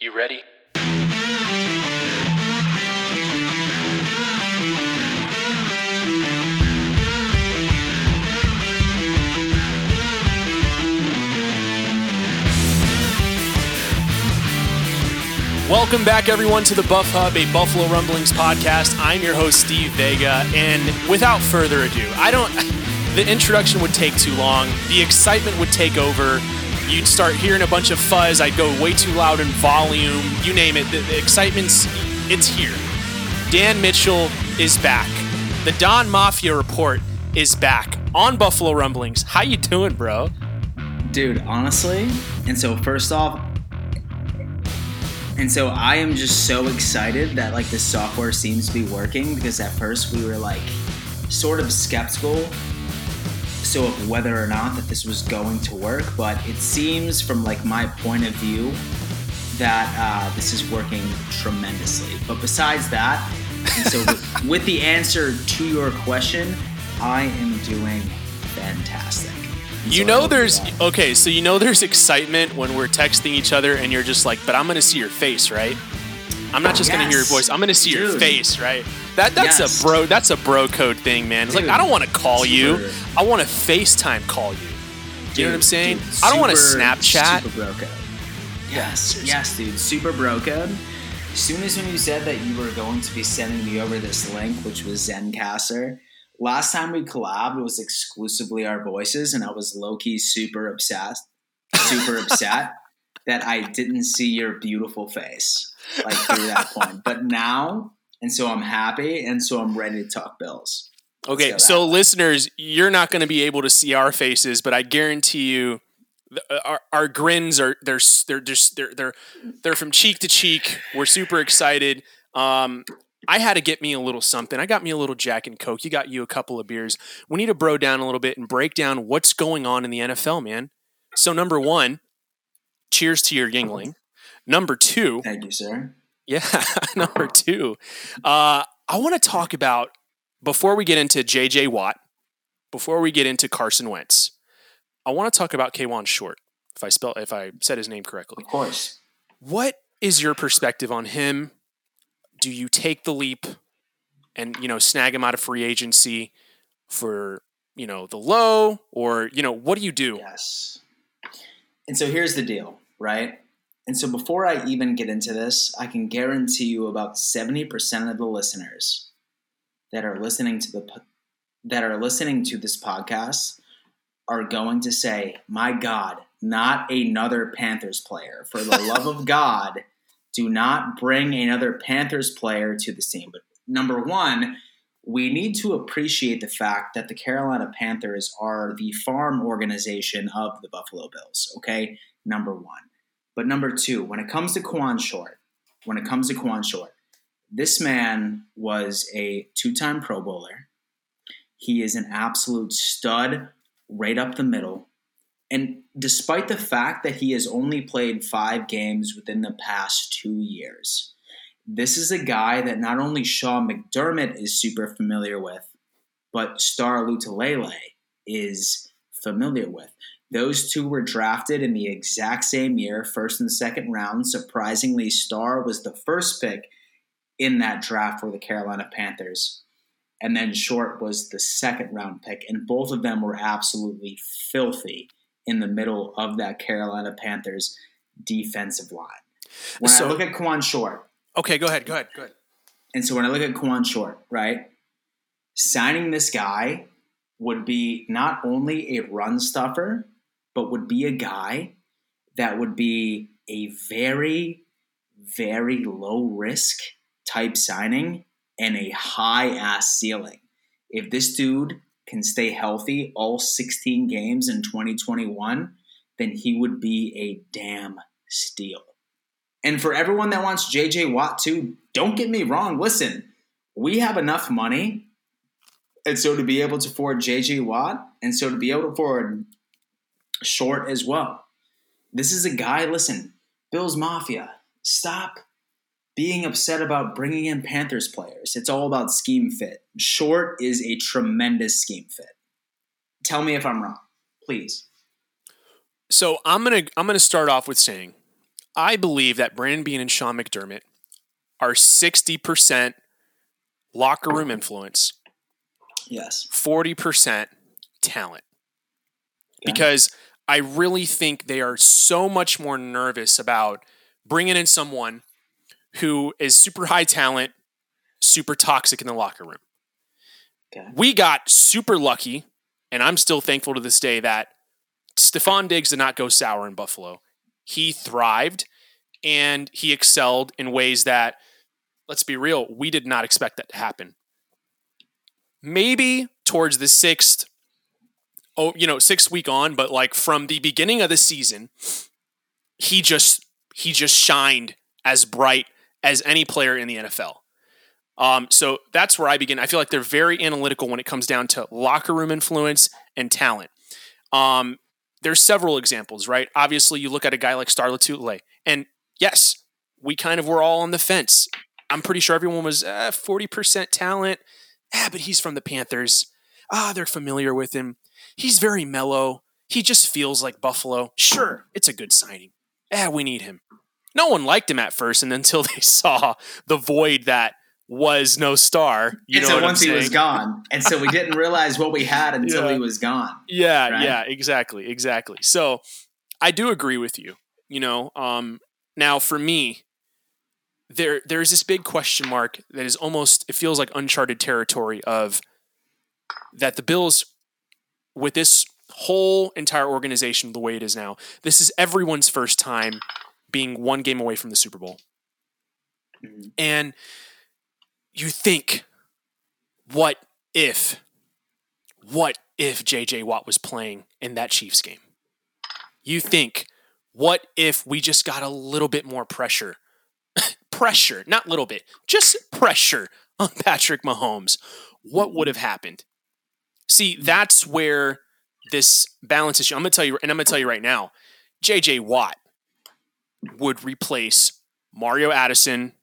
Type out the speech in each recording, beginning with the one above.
You ready? Welcome back, everyone, to the Buff Hub, a Buffalo Rumblings podcast. I'm your host, Steve Vega, and without further ado, I don't. The introduction would take too long. The excitement would take over. You'd start hearing a bunch of fuzz. I'd go way too loud in volume. You name it. The, the excitement's it's here. Dan Mitchell is back. The Don Mafia report is back on Buffalo Rumblings. How you doing, bro? Dude, honestly, and so first off, and so I am just so excited that like the software seems to be working because at first we were like sort of skeptical so of whether or not that this was going to work, but it seems from like my point of view that uh, this is working tremendously. But besides that, so with, with the answer to your question, I am doing fantastic. And You so know there's okay, so you know there's excitement when we're texting each other and you're just like, but I'm gonna see your face, right? I'm not just gonna hear your voice. I'm gonna see your face, right? That that's Yes. a bro that's a bro code thing, man. It's like I don't want to call you. I want to FaceTime call you. You know what I'm saying? dude, I don't want to Snapchat. Super bro code. Yes, seriously. yes, dude. Super bro code. As soon as when you said that you were going to be sending me over this link, which was Zencastr, last time we collabed it was exclusively our voices, and I was low key super obsessed, super upset that I didn't see your beautiful face like through that point. But now, and so I'm happy, and so I'm ready to talk Bills. Okay, so listeners, you're not going to be able to see our faces, but I guarantee you, uh, our, our grins are they're they're just they're they're they're from cheek to cheek. We're super excited. Um, I had to get me a little something. I got me a little Jack and Coke. You got you a couple of beers. We need to bro down a little bit and break down what's going on in the NFL, man. So number one, cheers to your Yuengling. Number two, Thank you, sir. Yeah, number two. Uh, I want to talk about before we get into J.J. Watt, before we get into Carson Wentz. I want to talk about Kwan Short. If I spell, if I said his name correctly, Of course. what is your perspective on him? Do you take the leap and you know snag him out of free agency for you know the low, or you know what do you do? Yes. And so here's the deal, right? And so before I even get into this, I can guarantee you about 70% of the listeners that are listening to the that are listening to this podcast are going to say, "My god, not another Panthers player. For the love of God, do not bring another Panthers player to the scene." But number 1, we need to appreciate the fact that the Carolina Panthers are the farm organization of the Buffalo Bills, okay? Number one. But number two, when it comes to Quan Short, when it comes to Quan Short, this man was a two time Pro Bowler. He is an absolute stud right up the middle. And despite the fact that he has only played five games within the past two years, this is a guy that not only Sean McDermott is super familiar with, but Star Lotulelei is familiar with. Those two were drafted in the exact same year, first and second round. Surprisingly, Star was the first pick in that draft for the Carolina Panthers. And then Short was the second round pick. And both of them were absolutely filthy in the middle of that Carolina Panthers defensive line. When So- I look at Quan Short, Okay, go ahead, go ahead, go ahead. and so when I look at Quan Short, right, signing this guy would be not only a run stuffer, but would be a guy that would be a very, very low risk type signing and a high ass ceiling. If this dude can stay healthy all 16 games in 2021, then he would be a damn steal. And for everyone that wants JJ Watt too, don't get me wrong. Listen, we have enough money. And so to be able to afford JJ Watt, and so to be able to afford Short as well. This is a guy, listen, Bills Mafia, stop being upset about bringing in Panthers players. It's all about scheme fit. Short is a tremendous scheme fit. Tell me if I'm wrong, please. So I'm gonna I'm gonna start off with saying I believe that Brandon Beane and Sean McDermott are 60% locker room influence, Yes. 40% talent. Okay. Because I really think they are so much more nervous about bringing in someone who is super high talent, super toxic in the locker room. Okay. We got super lucky, and I'm still thankful to this day that Stefon Diggs did not go sour in Buffalo. He thrived and he excelled in ways that, let's be real, we did not expect that to happen. Maybe towards the sixth, oh, you know, six week on, but like from the beginning of the season, he just he just shined as bright as any player in the NFL. Um, so that's where I begin. I feel like they're very analytical when it comes down to locker room influence and talent. Um, there's several examples, right? Obviously, you look at a guy like Star Lotulelei, and yes, we kind of were all on the fence. I'm pretty sure everyone was uh, 40% talent. Ah, but he's from the Panthers. Ah, they're familiar with him. He's very mellow. He just feels like Buffalo. Sure, it's a good signing. Ah, we need him. No one liked him at first, and until they saw the void that was no star. You and know so once he was gone, and so we didn't realize what we had until Yeah. he was gone. Yeah, right? yeah, exactly, exactly. So I do agree with you. You know, um, now for me, there there's this big question mark that is almost it feels like uncharted territory of that the Bills with this whole entire organization the way it is now. This is everyone's first time being one game away from the Super Bowl. Mhm. And you think, what if, what if JJ Watt was playing in that Chiefs game? You think, what if we just got a little bit more pressure? pressure, not little bit, just pressure on Patrick Mahomes. What would have happened? See, that's where this balance issue. I'm gonna tell you, and I'm gonna tell you right now, JJ Watt would replace Mario Addison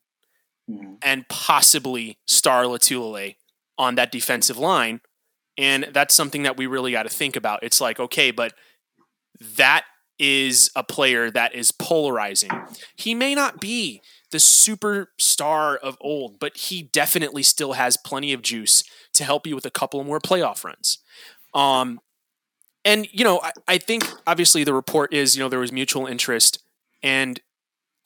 Mhm. and possibly Star Lotulelei on that defensive line. And that's something that we really got to think about. It's like, okay, but that is a player that is polarizing. He may not be the superstar of old, but he definitely still has plenty of juice to help you with a couple more playoff runs. Um, and you know, I, I think obviously the report is you know there was mutual interest, and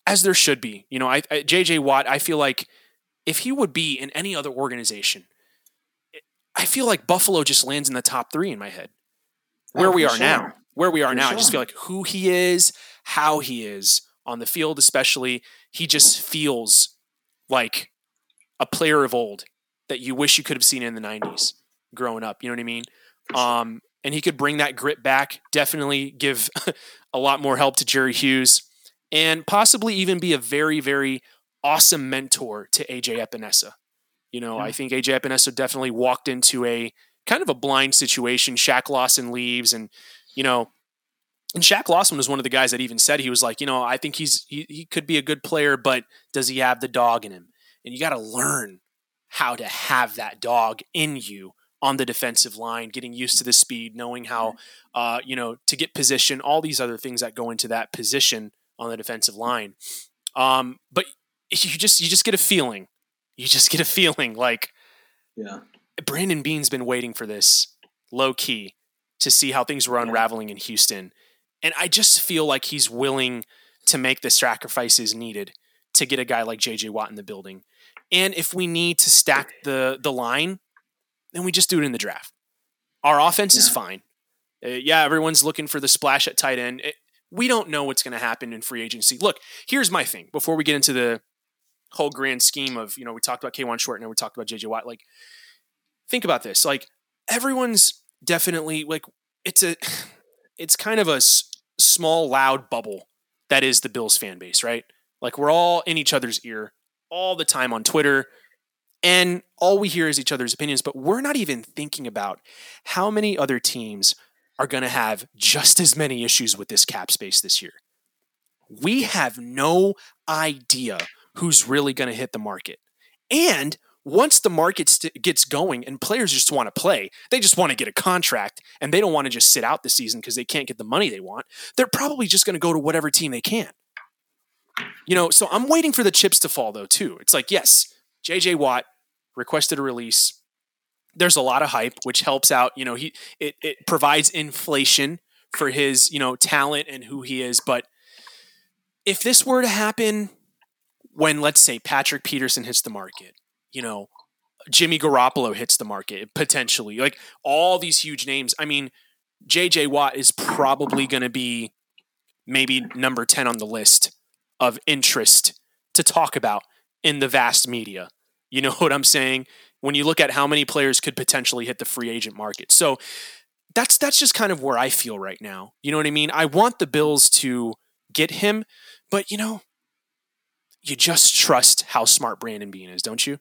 as there should be. You know, I, I JJ Watt, I feel like if he would be in any other organization, I feel like Buffalo just lands in the top three in my head. Where Oh, we are now, where we are For now, I just feel like who he is, how he is on the field, especially, he just feels like a player of old that you wish you could have seen in the '90s growing up. You know what I mean? Um, and he could bring that grit back. Definitely give a lot more help to Jerry Hughes, and possibly even be a very, very awesome mentor to AJ Epenesa. You know, Yeah. I think AJ Epenesa definitely walked into a kind of a blind situation. Shaq Lawson leaves, and you know, and Shaq Lawson was one of the guys that even said he was like, you know, I think he's he, he could be a good player, but does he have the dog in him? And you got to learn how to have that dog in you on the defensive line, getting used to the speed, knowing how, uh, you know, to get position, all these other things that go into that position on the defensive line. Um, but you just you just get a feeling, you just get a feeling like Yeah. Brandon Beane's been waiting for this low key to see how things were unraveling in Houston. And I just feel like he's willing to make the sacrifices needed to get a guy like JJ Watt in the building. And if we need to stack the the line, then we just do it in the draft. Our offense is fine. Uh, yeah, everyone's looking for the splash at tight end. It- we don't know what's going to happen in free agency. Look, here's my thing before we get into the whole grand scheme of, you know, we talked about Kawann Short and we talked about JJ Watt. Like, think about this. Like, everyone's definitely like, it's a, it's kind of a s- small, loud bubble that is the Bills fan base, right? Like, we're all in each other's ear all the time on Twitter. And all we hear is each other's opinions, but we're not even thinking about how many other teams are going to have just as many issues with this cap space this year. We have no idea who's really going to hit the market. And once the market st- gets going and players just want to play, they just want to get a contract and they don't want to just sit out the season because they can't get the money they want. They're probably just going to go to whatever team they can. You know, so I'm waiting for the chips to fall though too. It's like, yes, JJ Watt requested a release. There's a lot of hype, which helps out. You know, he it, it provides inflation for his, you know, talent and who he is. But if this were to happen when, let's say, Patrick Peterson hits the market, you know, Jimmy Garoppolo hits the market potentially, like all these huge names. I mean, JJ Watt is probably going to be maybe number 10 on the list of interest to talk about in the vast media. You know what I'm saying? When you look at how many players could potentially hit the free agent market. So that's that's just kind of where I feel right now. You know what I mean? I want the Bills to get him, but you know, you just trust how smart Brandon Beane is, don't you?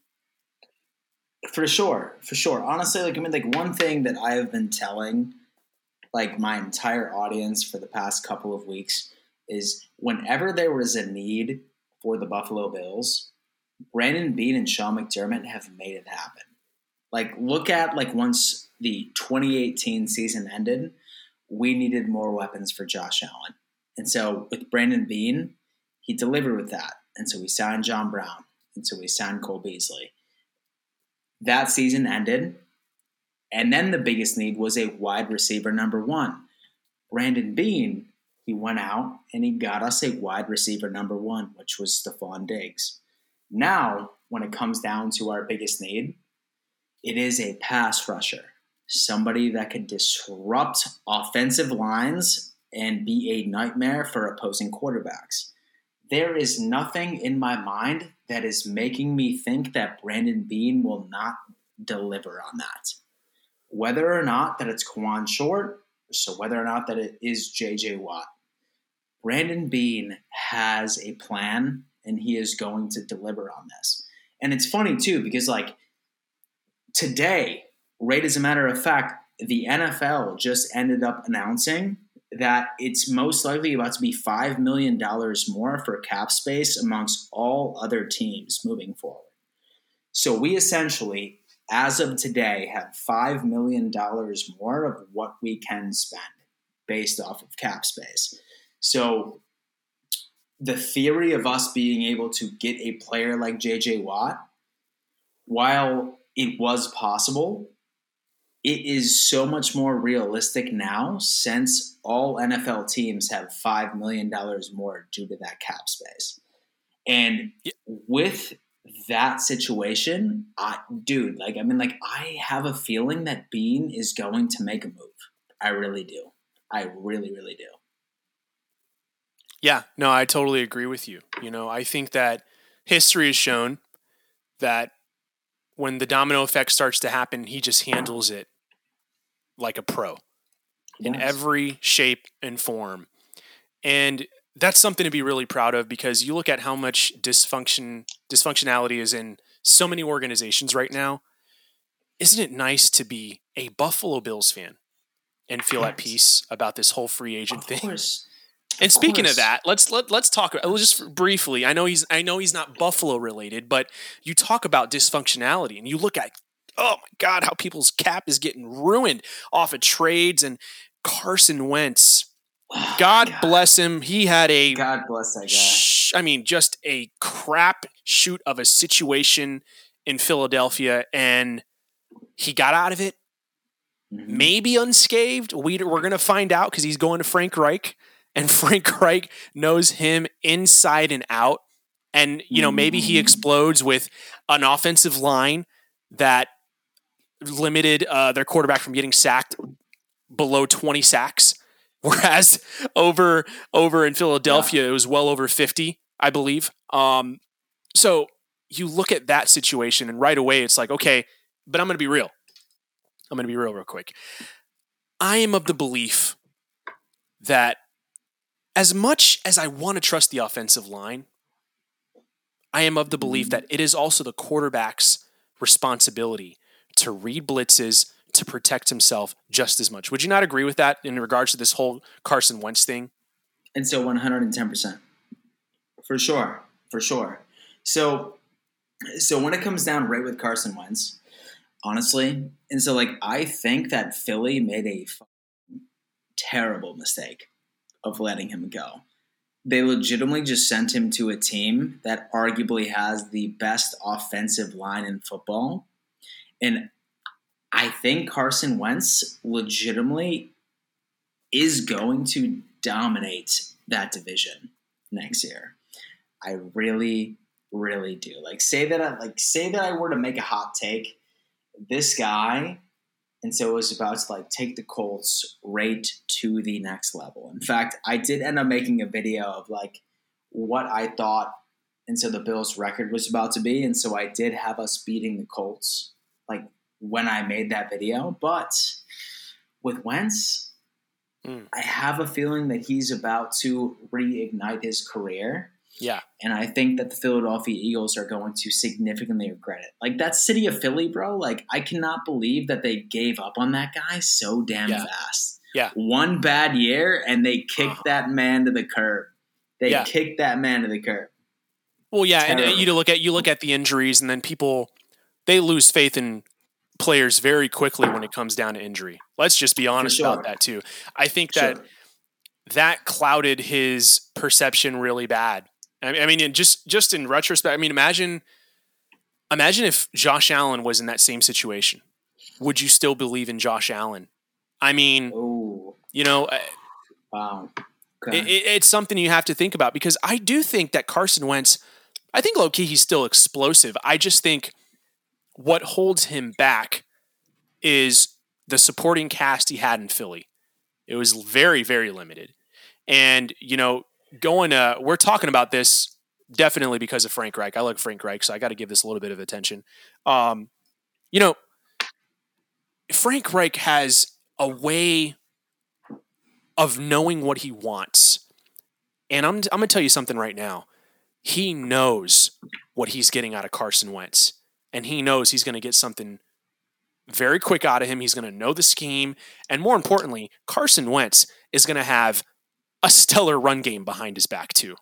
For sure, for sure. Honestly, like I mean, like one thing that I have been telling like my entire audience for the past couple of weeks is whenever there was a need for the Buffalo Bills, Brandon Beane and Sean McDermott have made it happen. Like look at like once the 2018 season ended, we needed more weapons for Josh Allen. And so with Brandon Beane, he delivered with that. And so we signed John Brown. And so we signed Cole Beasley. That season ended. And then the biggest need was a wide receiver number one. Brandon Beane, he went out and he got us a wide receiver number one, which was Stefon Diggs. Now, when it comes down to our biggest need, it is a pass rusher, somebody that could disrupt offensive lines and be a nightmare for opposing quarterbacks. There is nothing in my mind that is making me think that Brandon Beane will not deliver on that whether or not that it's Kawann Short, so whether or not that it is JJ Watt, Brandon Beane has a plan and he is going to deliver on this. And it's funny too, because like today, right as a matter of fact, the NFL just ended up announcing that it's most likely about to be $5 million more for cap space amongst all other teams moving forward. So we essentially as of today, have $5 million more of what we can spend based off of cap space. So, the theory of us being able to get a player like JJ Watt, while it was possible, it is so much more realistic now since all NFL teams have $5 million more due to that cap space. And with that situation, I, dude, like, I mean, like, I have a feeling that Beane is going to make a move. I really do. I really, really do. Yeah, no, I totally agree with you. You know, I think that history has shown that when the domino effect starts to happen, he just handles it like a pro yes. in every shape and form. And that's something to be really proud of because you look at how much dysfunction dysfunctionality is in so many organizations right now. Isn't it nice to be a Buffalo Bills fan and feel at peace about this whole free agent of thing? Course. And speaking of that, let's let, let's talk just briefly. I know he's I know he's not Buffalo related, but you talk about dysfunctionality and you look at oh my god, how people's cap is getting ruined off of trades and Carson Wentz Oh, God, God, bless him. He had a God bless that guy. Sh- I mean, just a crap shoot of a situation in Philadelphia, and he got out of it. Mm-hmm. Maybe unscathed. We, we're going to find out because he's going to Frank Reich, and Frank Reich knows him inside and out. And you know, maybe he mm-hmm. explodes with an offensive line that limited uh, their quarterback from getting sacked below 20 sacks Whereas over over in Philadelphia, yeah. it was well over 50, I believe. Um, so you look at that situation, and right away it's like, okay, but I'm going to be real. I'm going to be real, real quick. I am of the belief that as much as I want to trust the offensive line, I am of the belief mm-hmm. that it is also the quarterback's responsibility to read blitzes, to protect himself just as much. Would you not agree with that in regards to this whole Carson Wentz thing? And so 110%. For sure. For sure. So so when it comes down right with Carson Wentz, honestly, and so like I think that Philly made a terrible mistake of letting him go. they legitimately just sent him to a team that arguably has the best offensive line in football. And I think Carson Wentz legitimately is going to dominate that division next year. I really, really do. Like say that I like say that I were to make a hot take, this guy, and so it was about to like take the Colts right to the next level. In fact, I did end up making a video of like what I thought and so the Bills record was about to be. And so I did have us beating the Colts like when I made that video. But with Wentz, mm. I have a feeling that he's about to reignite his career. Yeah. And I think that the Philadelphia Eagles are going to significantly regret it. Like that city of Philly, bro, like I cannot believe that they gave up on that guy so damn yeah. fast. Yeah. One bad year and they kicked uh-huh. that man to the curb. They yeah. kicked that man to the curb. Well, yeah, Terrible. and you look at you look at the injuries and then people they lose faith in players very quickly when it comes down to injury. Let's just be honest sure. about that too. I think that sure. that clouded his perception really bad. I mean, just just in retrospect, I mean, imagine imagine if Josh Allen was in that same situation. Would you still believe in Josh Allen? I mean, Ooh. you know, wow, okay. it, it, it's something you have to think about because I do think that Carson Wentz. I think low key he's still explosive. I just think what holds him back is the supporting cast he had in Philly. It was very, very limited. And, you know, going uh we're talking about this definitely because of Frank Reich. I like Frank Reich, so I got to give this a little bit of attention. Um, you know, Frank Reich has a way of knowing what he wants. And I'm, I'm going to tell you something right now. He knows what he's getting out of Carson Wentz and he knows he's going to get something very quick out of him. He's going to know the scheme. And more importantly, Carson Wentz is going to have a stellar run game behind his back, too.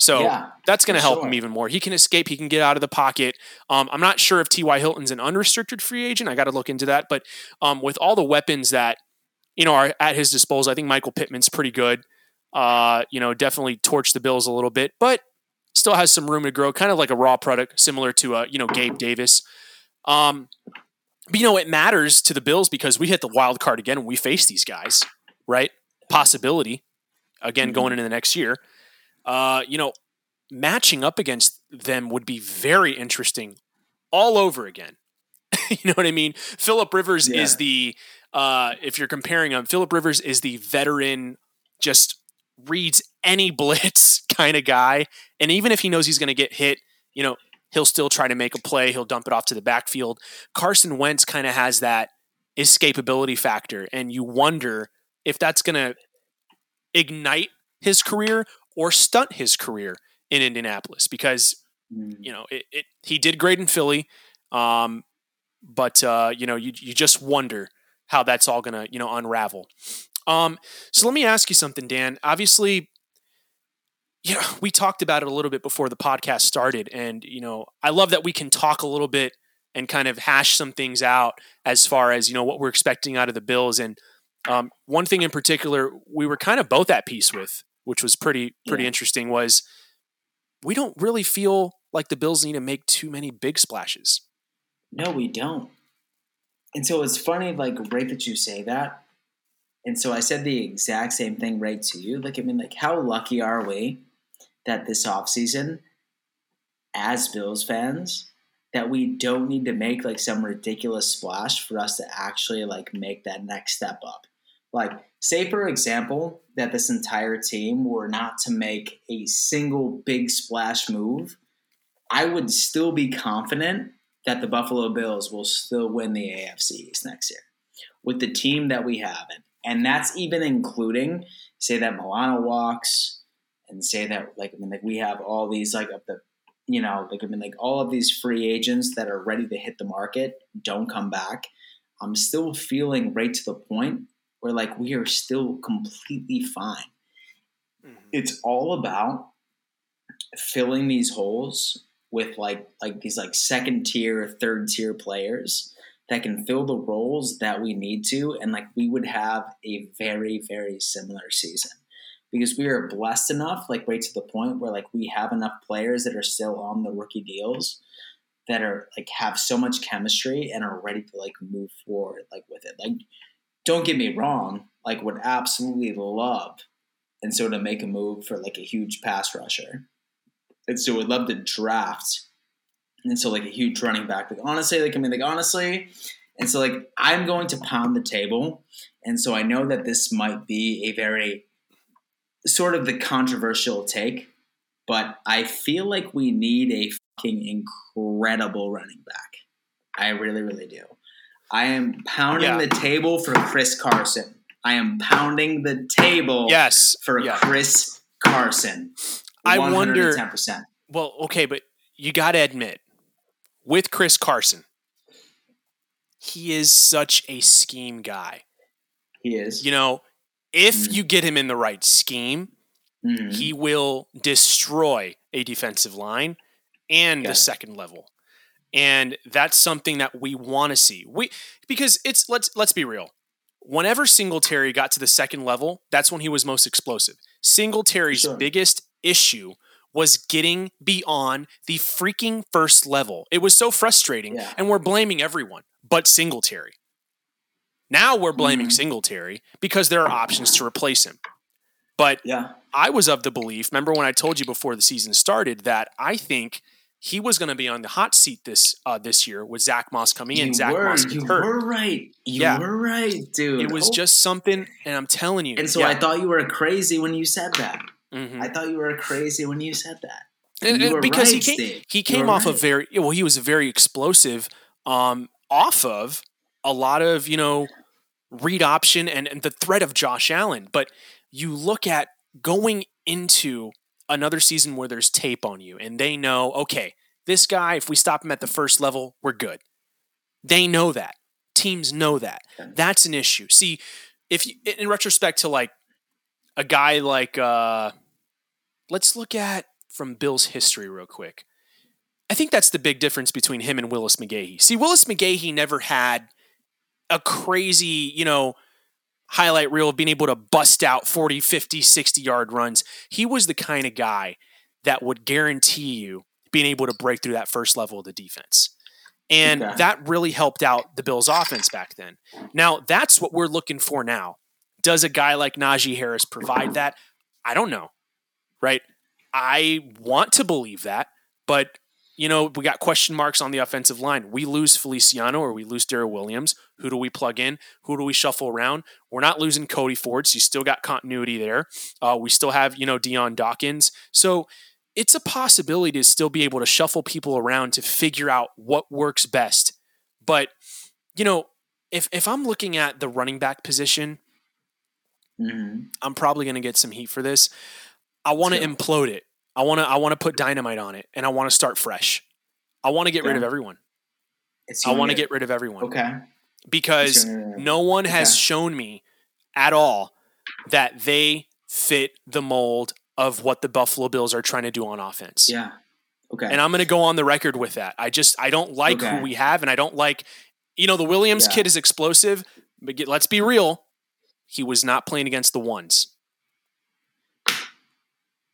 So yeah, that's going to help sure. him even more. He can escape. He can get out of the pocket. Um, I'm not sure if T.Y. Hilton's an unrestricted free agent. I got to look into that. But um, with all the weapons that you know are at his disposal, I think Michael Pittman's pretty good. Uh, you know, definitely torch the Bills a little bit, but still has some room to grow, kind of like a raw product, similar to uh, you know Gabe Davis. Um, but you know it matters to the Bills because we hit the wild card again when we face these guys, right? Possibility again mm-hmm. going into the next year. Uh, you know, matching up against them would be very interesting all over again. you know what I mean? Philip Rivers yeah. is the uh, if you're comparing them, Philip Rivers is the veteran, just reads any blitz kind of guy. And even if he knows he's going to get hit, you know, he'll still try to make a play. He'll dump it off to the backfield. Carson Wentz kind of has that escapability factor. And you wonder if that's going to ignite his career or stunt his career in Indianapolis because, mm. you know, it, it, he did great in Philly. Um, but, uh, you know, you, you just wonder how that's all going to, you know, unravel. Um, so let me ask you something, Dan. Obviously, you know, we talked about it a little bit before the podcast started, and you know, I love that we can talk a little bit and kind of hash some things out as far as you know what we're expecting out of the Bills. And um, one thing in particular, we were kind of both at peace with, which was pretty pretty yeah. interesting, was we don't really feel like the Bills need to make too many big splashes. No, we don't. And so it's funny, like right that you say that, and so I said the exact same thing right to you. Like, I mean, like, how lucky are we that this offseason, as Bills fans, that we don't need to make like some ridiculous splash for us to actually like make that next step up. Like, say for example, that this entire team were not to make a single big splash move, I would still be confident that the Buffalo Bills will still win the AFC East next year with the team that we have. And that's even including say that Milano walks and say that like I mean like we have all these like of the you know like I mean like all of these free agents that are ready to hit the market don't come back. I'm still feeling right to the point where like we are still completely fine. Mm-hmm. It's all about filling these holes with like like these like second tier, third tier players that can fill the roles that we need to, and like we would have a very, very similar season. because we are blessed enough, like right to the point where like we have enough players that are still on the rookie deals that are like have so much chemistry and are ready to like move forward like with it. Like, don't get me wrong, like would absolutely love and so to make a move for like a huge pass rusher. And so would love to draft and so like a huge running back. Like honestly, like I mean, like honestly, and so like I'm going to pound the table, and so I know that this might be a very sort of the controversial take, but I feel like we need a fucking incredible running back. I really, really do. I am pounding Yeah. the table for Chris Carson. I am pounding the table Yes. for yeah. Chris Carson. I wonder- 110%. Well, okay, but you got to admit, with Chris Carson, he is such a scheme guy. He is. You know, if Mhm. you get him in the right scheme, Mhm. he will destroy a defensive line and Yeah. the second level. And that's something that we want to see. We because it's let's let's be real. Whenever Singletary got to the second level, that's when he was most explosive. Singletary's Sure. biggest issue was getting beyond the freaking first level. It was so frustrating, Yeah. and we're blaming everyone but Singletary. Now we're blaming Mhm. Singletary because there are options to replace him. But yeah. I was of the belief, remember when I told you before the season started that I think he was going to be on the hot seat this uh, this year with Zach Moss coming in. You Zach were, Moss you hurt. were right. You Yeah. were right, dude. It was Oh. just something, and I'm telling you. And so yeah. I thought you were crazy when you said that. Mhm. I thought you were crazy when you said that. And- and because he came, Steve. he came off a very well. He was very explosive, um, off of a lot of you know read option and, and the threat of Josh Allen. But you look at going into another season where there's tape on you, and they know, okay, this guy, if we stop him at the first level, we're good. They know that. Teams know that. That's an issue. See, if you, in retrospect to like a guy like, uh, let's look at from Bill's history real quick. I think that's the big difference between him and Willis McGahee. See, Willis McGahee never had a crazy, you know, highlight reel of being able to bust out 40, 50, 60 yard runs. He was the kind of guy that would guarantee you being able to break through that first level of the defense. And Okay. that really helped out the Bills' offense back then. Now, that's what we're looking for now. Does a guy like Najee Harris provide that? I don't know. Right? I want to believe that, but you know, we got question marks on the offensive line. We lose Feliciano or we lose Daryl Williams. Who do we plug in? Who do we shuffle around? We're not losing Cody Ford, so you still got continuity there. Uh, we still have, you know, Dion Dawkins. So it's a possibility to still be able to shuffle people around to figure out what works best. But, you know, if if I'm looking at the running back position, Mhm. I'm probably going to get some heat for this. I want to implode it. I want to I want to put dynamite on it and I want to start fresh. I want to get rid of everyone. I want to get rid of everyone Okay. because no one has Okay. shown me at all that they fit the mold of what the Buffalo Bills are trying to do on offense. Yeah. Okay. And I'm going to go on the record with that. I just I don't like Okay. who we have and I don't like you know the Williams Yeah. kid is explosive, but get, let's be real, he was not playing against the ones.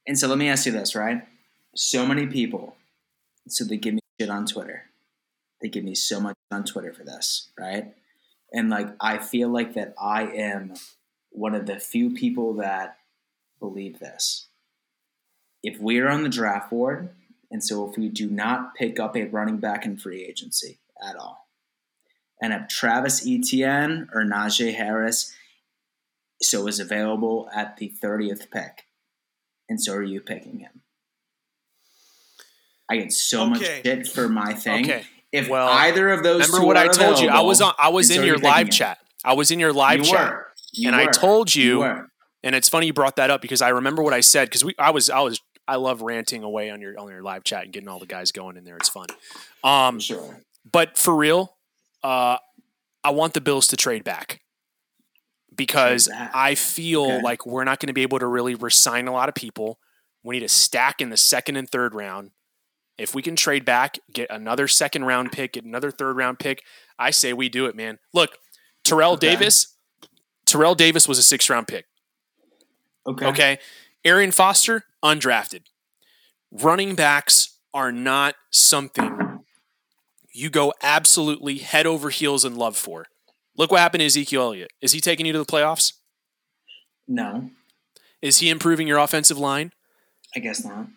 And so let me ask you this, right? So many people, so they give me shit on Twitter. They give me so much on Twitter for this, right? And like, I feel like that I am one of the few people that believe this. If we're on the draft board, and so if we do not pick up a running back in free agency at all, and if Travis Etienne or Najee Harris so is available at the 30th pick, and so are you picking him. I get so much shit for my thing. Okay. If Well, either of those Remember what I told you? I was on I was in so your live him. chat. I was in your live you chat. were. You And I told you- were. And it's funny you brought that up because I remember what I said because we I was I was I love ranting away on your on your live chat and getting all the guys going in there. It's fun. Um, sure. but for real, uh, I want the Bills to trade back because. I feel Okay. like we're not going to be able to really resign a lot of people. We need a stack in the second and third round. If we can trade back, get another second round pick, get another third round pick, I say we do it, man. Look, Terrell Okay. Davis, Terrell Davis was a six round pick. Okay. Okay. Arian Foster, undrafted. Running backs are not something you go absolutely head over heels in love for. Look what happened to Ezekiel Elliott. Is he taking you to the playoffs? No, Is he improving your offensive line? I guess not.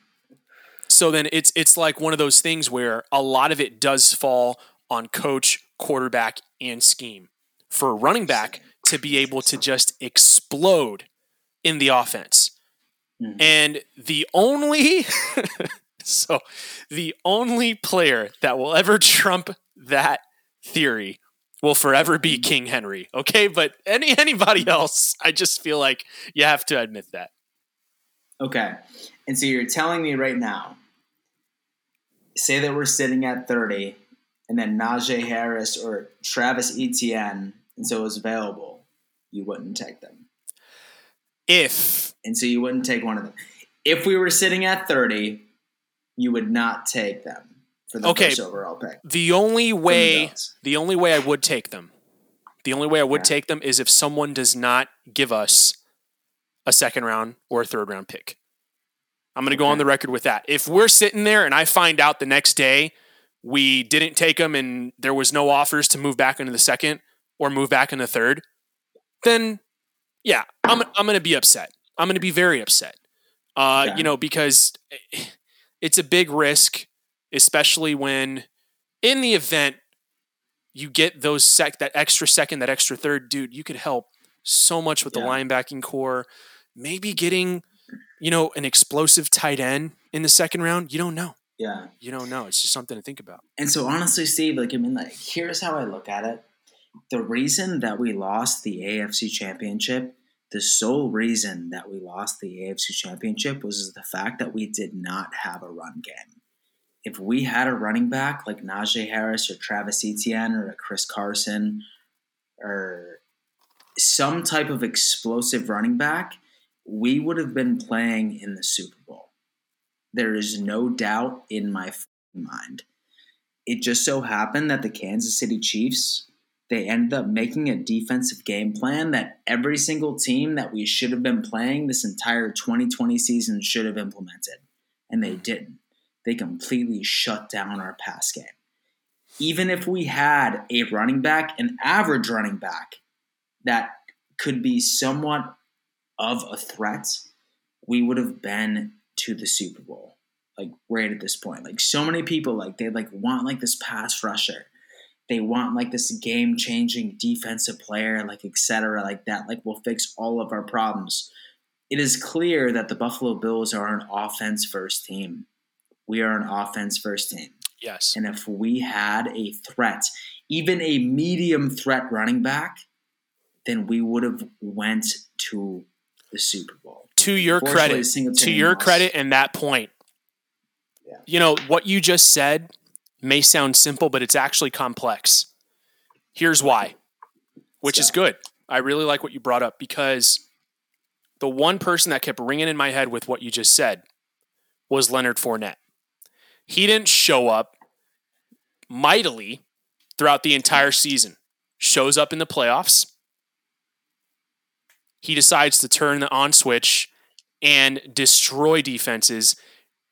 So then it's it's like one of those things where a lot of it does fall on coach, quarterback, and scheme. For a running back to be able to just explode in the offense. Mhm. And the only so the only player that will ever trump that theory will forever be mm-hmm. King Henry. Okay, but any anybody else, I just feel like you have to admit that. Okay. And so you're telling me right now, say that we're sitting at 30, and then Najee Harris or Travis Etienne, and so is available, you wouldn't take them. If And so you wouldn't take one of them. If we were sitting at 30, you would not take them for the Okay. first overall pick. the only from the way the only way I would take them, the only way I would Okay. take them is if someone does not give us a second round or a third round pick. I'm going to go on the record with that. If we're sitting there and I find out the next day we didn't take them and there was no offers to move back into the second or move back into the third, then yeah, I'm I'm going to be upset. I'm going to be very upset. Uh, Okay. you know, because it's a big risk, especially when in the event you get those sec that extra second, that extra third, dude, you could help so much with the Yeah. linebacking core. Maybe getting, you know, an explosive tight end in the second round. You don't know. Yeah. You don't know. It's just something to think about. And so honestly, Steve, like I mean, like here's how I look at it. The reason that we lost the AFC championship, the sole reason that we lost the AFC championship was the fact that we did not have a run game. If we had a running back like Najee Harris or Travis Etienne or a Chris Carson or some type of explosive running back, we would have been playing in the Super Bowl. There is no doubt in my mind it just so happened that the Kansas City Chiefs they ended up making a defensive game plan that every single team that we should have been playing this entire 2020 season should have implemented and they didn't they completely shut down our pass game even if we had a running back an average running back that could be somewhat of a threat we would have been to the Super Bowl like right at this point. Like so many people like they like want like this pass rusher. They want like this game changing defensive player, like etc. like that, like will fix all of our problems. It is clear that the Buffalo Bills are an offense first team. We are an offense first team. Yes. And if we had a threat, even a medium threat running back, then we would have went to the Super Bowl. to your credit, to your lost. credit and that point, Yeah. you know, what you just said may sound simple, but it's actually complex. Here's why, which is good. I really like what you brought up because the one person that kept ringing in my head with what you just said was Leonard Fournette. He didn't show up mightily throughout the entire season, shows up in the playoffs. He decides to turn the on switch and destroy defenses.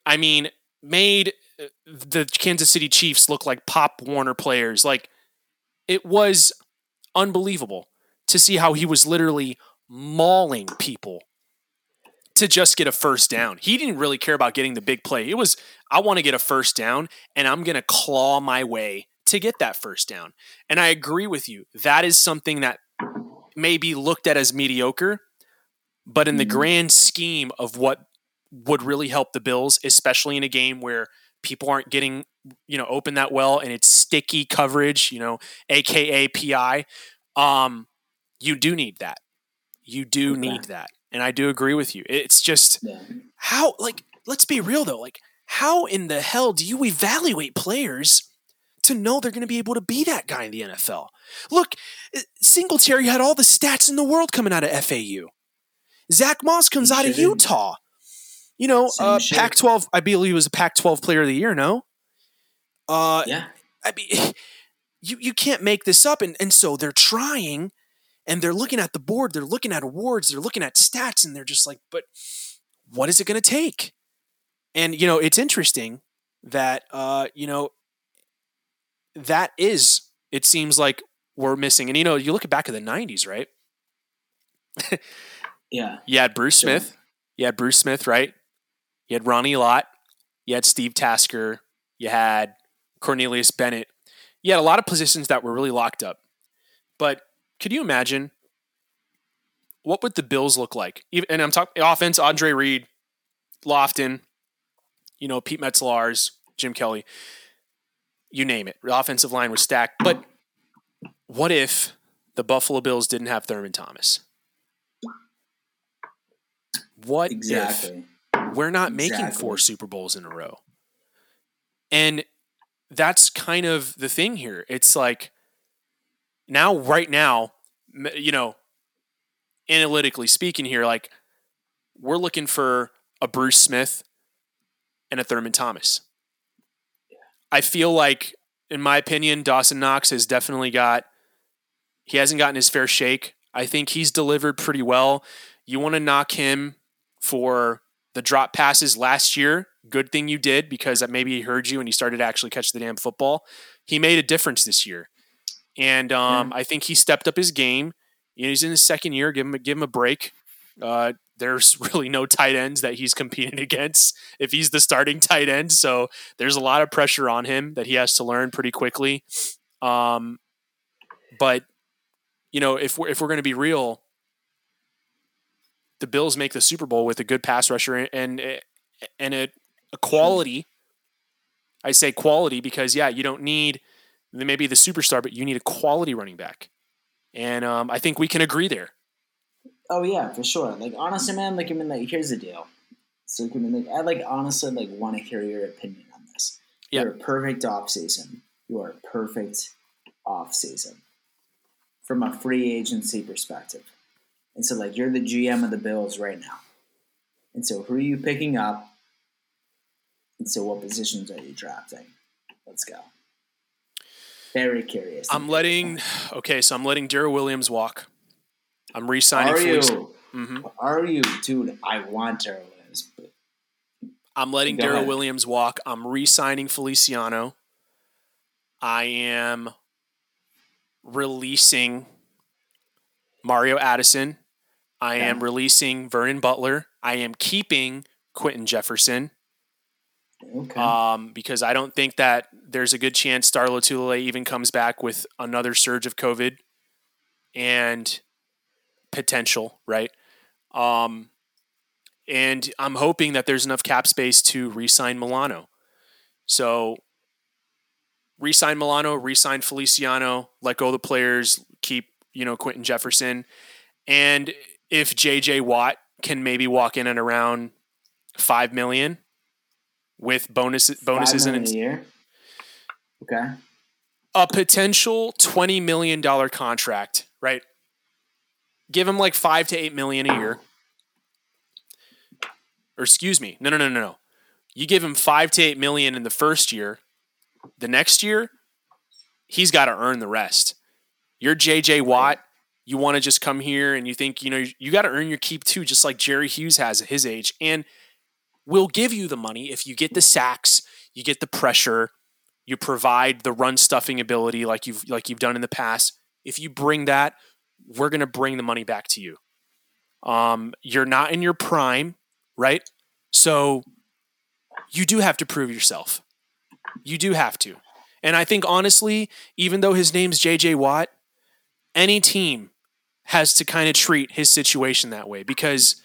I mean, made uh, the Kansas City Chiefs look like Pop Warner players. Like it was unbelievable to see how he was literally mauling people to just get a first down. He didn't really care about getting the big play. It was I want to get a first down and I'm going to claw my way to get that first down. And I agree with you. That is something that may be looked at as mediocre, but in the Mhm. grand scheme of what would really help the Bills, especially in a game where people aren't getting, you know, open that well and it's sticky coverage, you know, aka PI, um, you do need that. You do need that. And I do agree with you. It's just Yeah. how like let's be real though, like how in the hell do you evaluate players to know they're going to be able to be that guy in the NFL? Look, uh, Singletary had all the stats in the world coming out of FAU. Zach Moss comes out of. Utah. You know, uh. Pac-12. I believe he was a Pac-12 Player of the Year. No, uh, Yeah. I mean, you you can't make this up, and and so they're trying, and they're looking at the board, they're looking at awards, they're looking at stats, and they're just like, but what is it going to take? And you know, it's interesting that uh, you know that is it seems like we're missing. And you know, you look back at the '90s, right? yeah. You had Bruce Sure. Smith. You had Bruce Smith, right? You had Ronnie Lott. You had Steve Tasker. You had Cornelius Bennett. You had a lot of positions that were really locked up. But could you imagine what would the Bills look like? Even, and I'm talking offense: Andre Reed, Lofton, you know, Pete Metzelaars, Jim Kelly, you name it. The offensive line was stacked. But what if the Buffalo Bills didn't have Thurman Thomas? What if we're not making four Super Bowls in a row. And that's kind of the thing here. It's like now, right now, you know, analytically speaking, here, like we're looking for a Bruce Smith and a Thurman Thomas. I feel like, in my opinion, Dawson Knox has definitely got, he hasn't gotten his fair shake. I think he's delivered pretty well. You want to knock him for the drop passes last year. Good thing you did because maybe he heard you and he started to actually catch the damn football. He made a difference this year, and um, I think he stepped up his game. You know, he's in his second year. Give him a, give him a break. Uh, there's really no tight ends that he's competing against if he's the starting tight end. So there's a lot of pressure on him that he has to learn pretty quickly. Um, but you know, if we're if we're going to be real, the Bills make the Super Bowl with a good pass rusher and and a, a quality. I say quality because yeah, you don't need maybe the superstar, but you need a quality running back, and um, I think we can agree there. Oh yeah, for sure. Like honestly, man. Like I mean, like here's the deal. So I mean, like I like honestly like want to hear your opinion on this. Yeah. You're a perfect off season. You are a perfect off season from a free agency perspective. And so like you're the GM of the Bills right now. And so who are you picking up? And so what positions are you drafting? Let's go. Very curious. I'm letting okay, so I'm letting Daryl Williams walk. I'm re-signing. Are you? Mhm. Are you, dude? I want Darrell Williams, I'm letting Daryl. Williams walk. I'm re-signing Feliciano. I am releasing Mario Addison. I am releasing Vernon Butler. I am keeping Quinton Jefferson okay. um, because I don't think that there's a good chance Star Lotulelei even comes back with another surge of COVID and potential, right? Um, and I'm hoping that there's enough cap space to re-sign Milano. So re-sign Milano, re-sign Feliciano, let go of the players, keep you know Quinton Jefferson, and if JJ Watt can maybe walk in at around five million with bonus bonuses Five and a year. Okay. a potential twenty million dollar contract, right? Give him like five to eight million a year. Or excuse me, no, no, no, no, no. You give him five to eight million in the first year. The next year, he's got to earn the rest. You're JJ Watt. You want to just come here and you think you know you got to earn your keep too, just like Jerry Hughes has at his age, and we'll give you the money if you get the sacks, you get the pressure, you provide the run stuffing ability like you've like you've done in the past. If you bring that, we're gonna bring the money back to you. Um, you're not in your prime, right? So you do have to prove yourself. You do have to. And I think honestly, even though his name's JJ Watt, any team has to kind of treat his situation that way because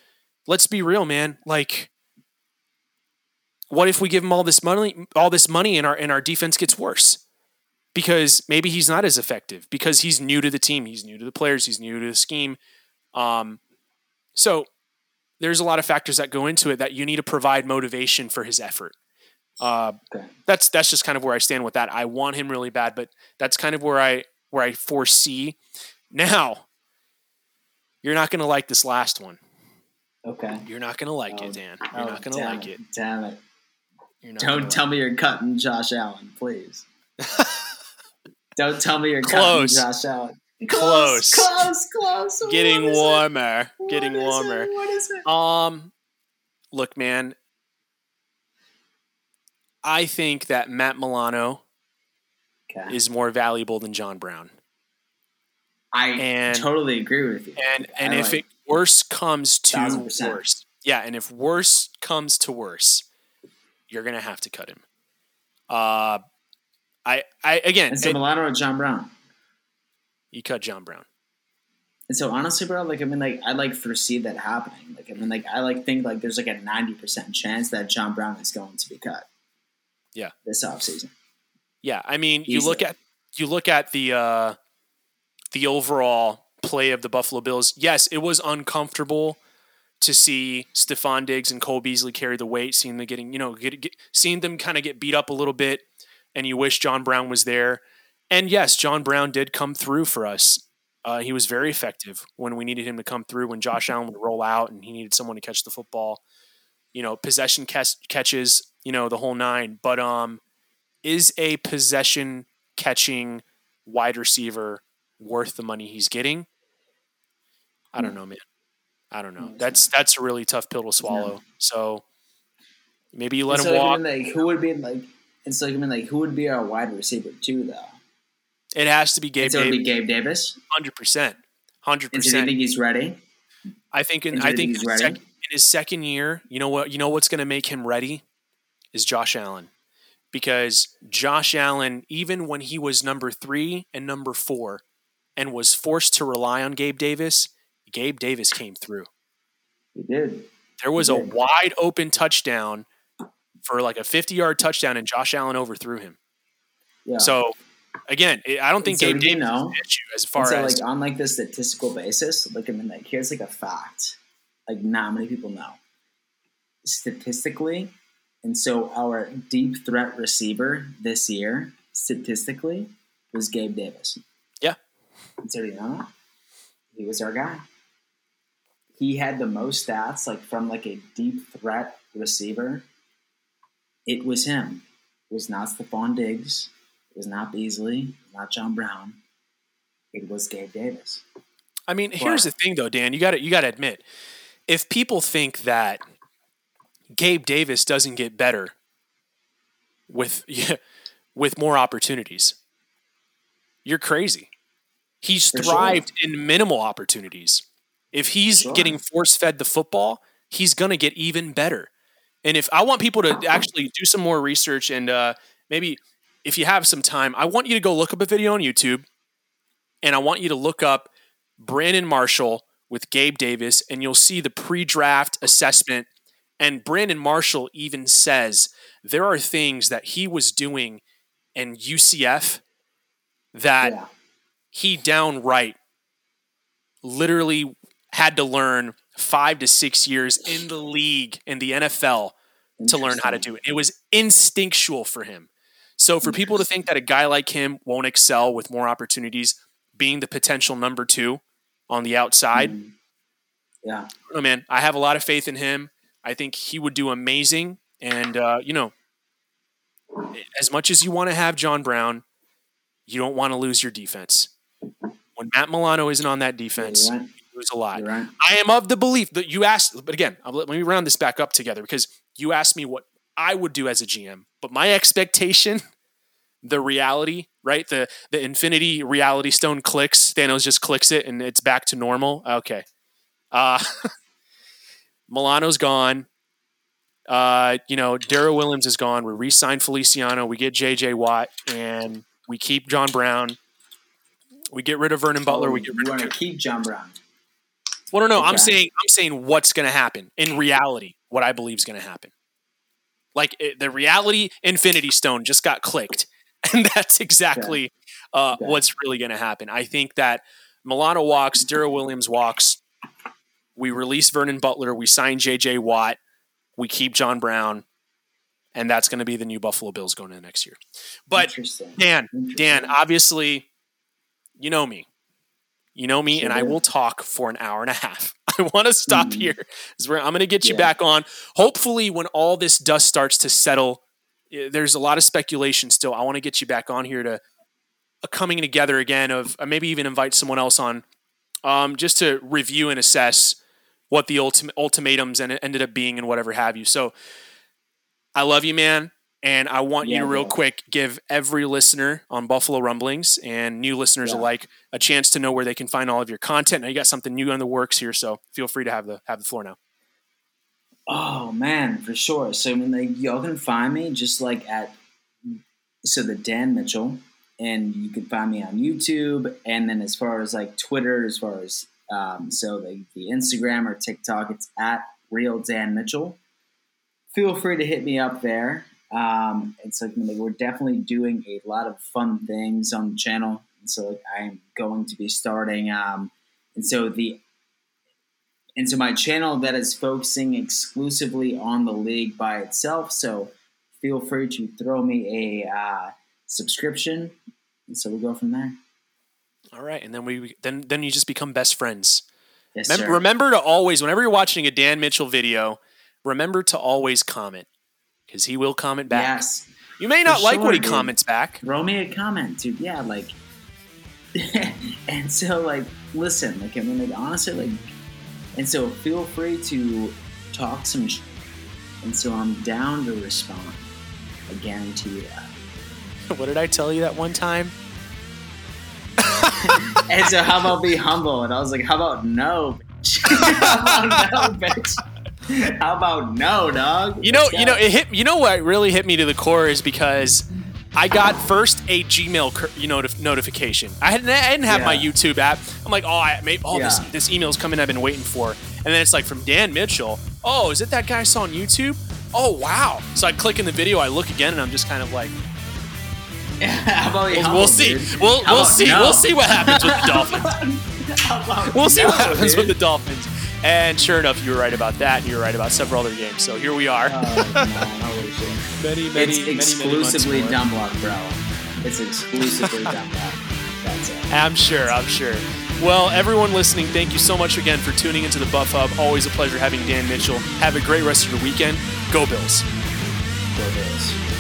let's be real, man. Like what if we give him all this money all this money and our and our defense gets worse? Because maybe he's not as effective because he's new to the team, he's new to the players, he's new to the scheme. Um, so there's a lot of factors that go into it that you need to provide motivation for his effort. Uh, Okay. that's that's just kind of where I stand with that. I want him really bad, but that's kind of where I where I foresee. Now, you're not going to like this last one. Okay. You're not going to like Oh, it, Dan. You're Oh, not going to like it. Damn it. You're not gonna Don't like tell me you're cutting Josh Allen, please. Don't tell me you're Close. cutting Josh Allen. Close. Close, close. Getting What is it? warmer. Getting warmer. What is it? Um, look, man. I think that Matt Milano Okay. is more valuable than John Brown. I and- totally agree with you. And and I if like- it worse comes to worse, yeah, and if worse comes to worse, you're gonna have to cut him. Uh, I I again, and so it- Milano or John Brown. you cut John Brown. And so honestly, bro, like I mean, like I like foresee that happening. Like I mean, like I like think like there's like a ninety percent chance that John Brown is going to be cut. Yeah. This offseason. Yeah, I mean, you look at you look at the uh, the overall play of the Buffalo Bills. Yes, it was uncomfortable to see Stefon Diggs and Cole Beasley carry the weight, seeing them getting you know get, get, seeing them kind of get beat up a little bit, and you wish John Brown was there. And yes, John Brown did come through for us. Uh, he was very effective when we needed him to come through. When Josh Allen would roll out and he needed someone to catch the football, you know, possession catch, catches, you know, the whole nine. But um, is a possession catching wide receiver worth the money he's getting? I don't know, man. I don't know. No, it's That's that's a really tough pill to swallow. So maybe you let him walk. Like who would be like? And so I mean, like who would be our wide receiver too, though? It has to be Gabe so it'd be Davis, Gabe Davis. hundred percent, Hundred percent. do you think he's ready? I think in I think think he's in, ready? sec- in his second year, you know what? You know what's going to make him ready is Josh Allen, because Josh Allen, even when he was number three and number four, and was forced to rely on Gabe Davis, Gabe Davis came through. He did. There was a wide open touchdown for like a fifty-yard touchdown, and Josh Allen overthrew him. Yeah. So again, I don't think so Gabe Davis know- an issue as far so, as like on like the statistical basis, like I mean, like here's like a fact, like not many people know. Statistically, and so our deep threat receiver this year, statistically, was Gabe Davis. Yeah. And so you know? He was our guy. He had the most stats, like from like a deep threat receiver. It was him. It was not Stefon Diggs. It was not Beasley. Not John Brown. It was Gabe Davis. I mean, here's the thing, though, Dan. You got to you got to admit, if people think that Gabe Davis doesn't get better with with more opportunities, you're crazy. He's For sure. thrived in minimal opportunities. If he's Sure. getting force fed the football, he's gonna get even better. And if I want people to actually do some more research and uh, maybe if you have some time, I want you to go look up a video on YouTube and I want you to look up Brandon Marshall with Gabe Davis, and you'll see the pre draft assessment. And Brandon Marshall even says there are things that he was doing in UCF that yeah. he downright literally had to learn five to six years in the league in the NFL to learn how to do it. It was instinctual for him. So for people to think that a guy like him won't excel with more opportunities, being the potential number two on the outside, Mhm. Yeah. oh man, I have a lot of faith in him. I think he would do amazing. And uh, you know, as much as you want to have John Brown, you don't want to lose your defense. When Matt Milano isn't on that defense, right. Lose a lot. Right. I am of the belief that you asked, but again, let, me round this back up together because you asked me what I would do as a GM, but my expectation, the reality, right? The the infinity reality stone clicks, Thanos just clicks it and it's back to normal. Okay. Uh Milano's gone. Uh, you know, Daryl Williams is gone. We re-signed Feliciano. We get JJ Watt and we keep John Brown. We get rid of Vernon Butler. We get rid of want to keep John Brown. Well, no, no. I'm Okay. saying I'm saying what's going to happen in reality. What I believe is going to happen. Like it, the reality Infinity Stone just got clicked, and that's exactly uh, Okay. what's really going to happen. I think that Milano walks, Daryl Williams walks. We release Vernon Butler. We sign J.J. Watt. We keep John Brown, and that's going to be the new Buffalo Bills going into next year. But Interesting. Dan, Interesting. Dan, obviously, you know me. You know me, Sure and I will talk for an hour and a half. I want to stop Mhm. here. 'cause we're- I'm going to get you back on. Hopefully, when all this dust starts to settle, eh, there's a lot of speculation still. I want to get you back on here to a coming together again of uh, maybe even invite someone else on um, just to review and assess what the ultim- ultimatums and ended up being and whatever have you. So I love you, man. And I want Yeah, you to real bro. quick give every listener on Buffalo Rumblings and new listeners Yeah. alike a chance to know where they can find all of your content. Now you got something new on the works here, so feel free to have the have the floor now. Oh man, for sure. So I mean, like y'all can find me just like at so the Dan Mitchell, and you can find me on YouTube, and then as far as like Twitter, as far as um, so the, the Instagram or TikTok, it's at Real Dan Mitchell. Feel free to hit me up there. Um, it's like, like we're definitely doing a lot of fun things on the channel, and so like, I'm going to be starting. Um, and so the and so my channel that is focusing exclusively on the league by itself. So feel free to throw me a uh, subscription, and so we'll go from there. All right, and then we then then you just become best friends. Yes, sir. remember to always, whenever you're watching a Dan Mitchell video, remember to always comment because he will comment back. Yes, You may not For like what he dude. comments back. throw me a comment, dude. Yeah, like, and so like, listen, like I mean, like honestly, like, and so feel free to talk some, sh- and so I'm down to respond. I guarantee you that. what did I tell you that one time? And so, how about be humble? And I was like, how about no? bitch? how about no, bitch? How about no, dog? You know, you know, it hit. You know what really hit me to the core is because I got first a Gmail cur- you know notif- notification. I hadn't, I didn't have my YouTube app. I'm like, oh, I may, oh, this Yeah. this email's coming. I've been waiting for, and then it's like from Dan Mitchell. Oh, is it that guy I saw on YouTube? Oh, wow. So I click in the video. I look again, and I'm just kind of like, we'll, we'll see. dude? We'll we'll see. no? We'll see what happens with the Dolphins. We'll see no, what happens dude? with the Dolphins. And sure enough, you were right about that, and you were right about several other games. So here we are. Oh, man, many, many, It's many, many exclusively more. dumb luck, bro. It's exclusively dumb luck. That's it. I'm sure. I'm sure. Well, everyone listening, thank you so much again for tuning into the Buff Hub. Always a pleasure having Dan Mitchell. Have a great rest of your weekend. Go Bills. Go Bills.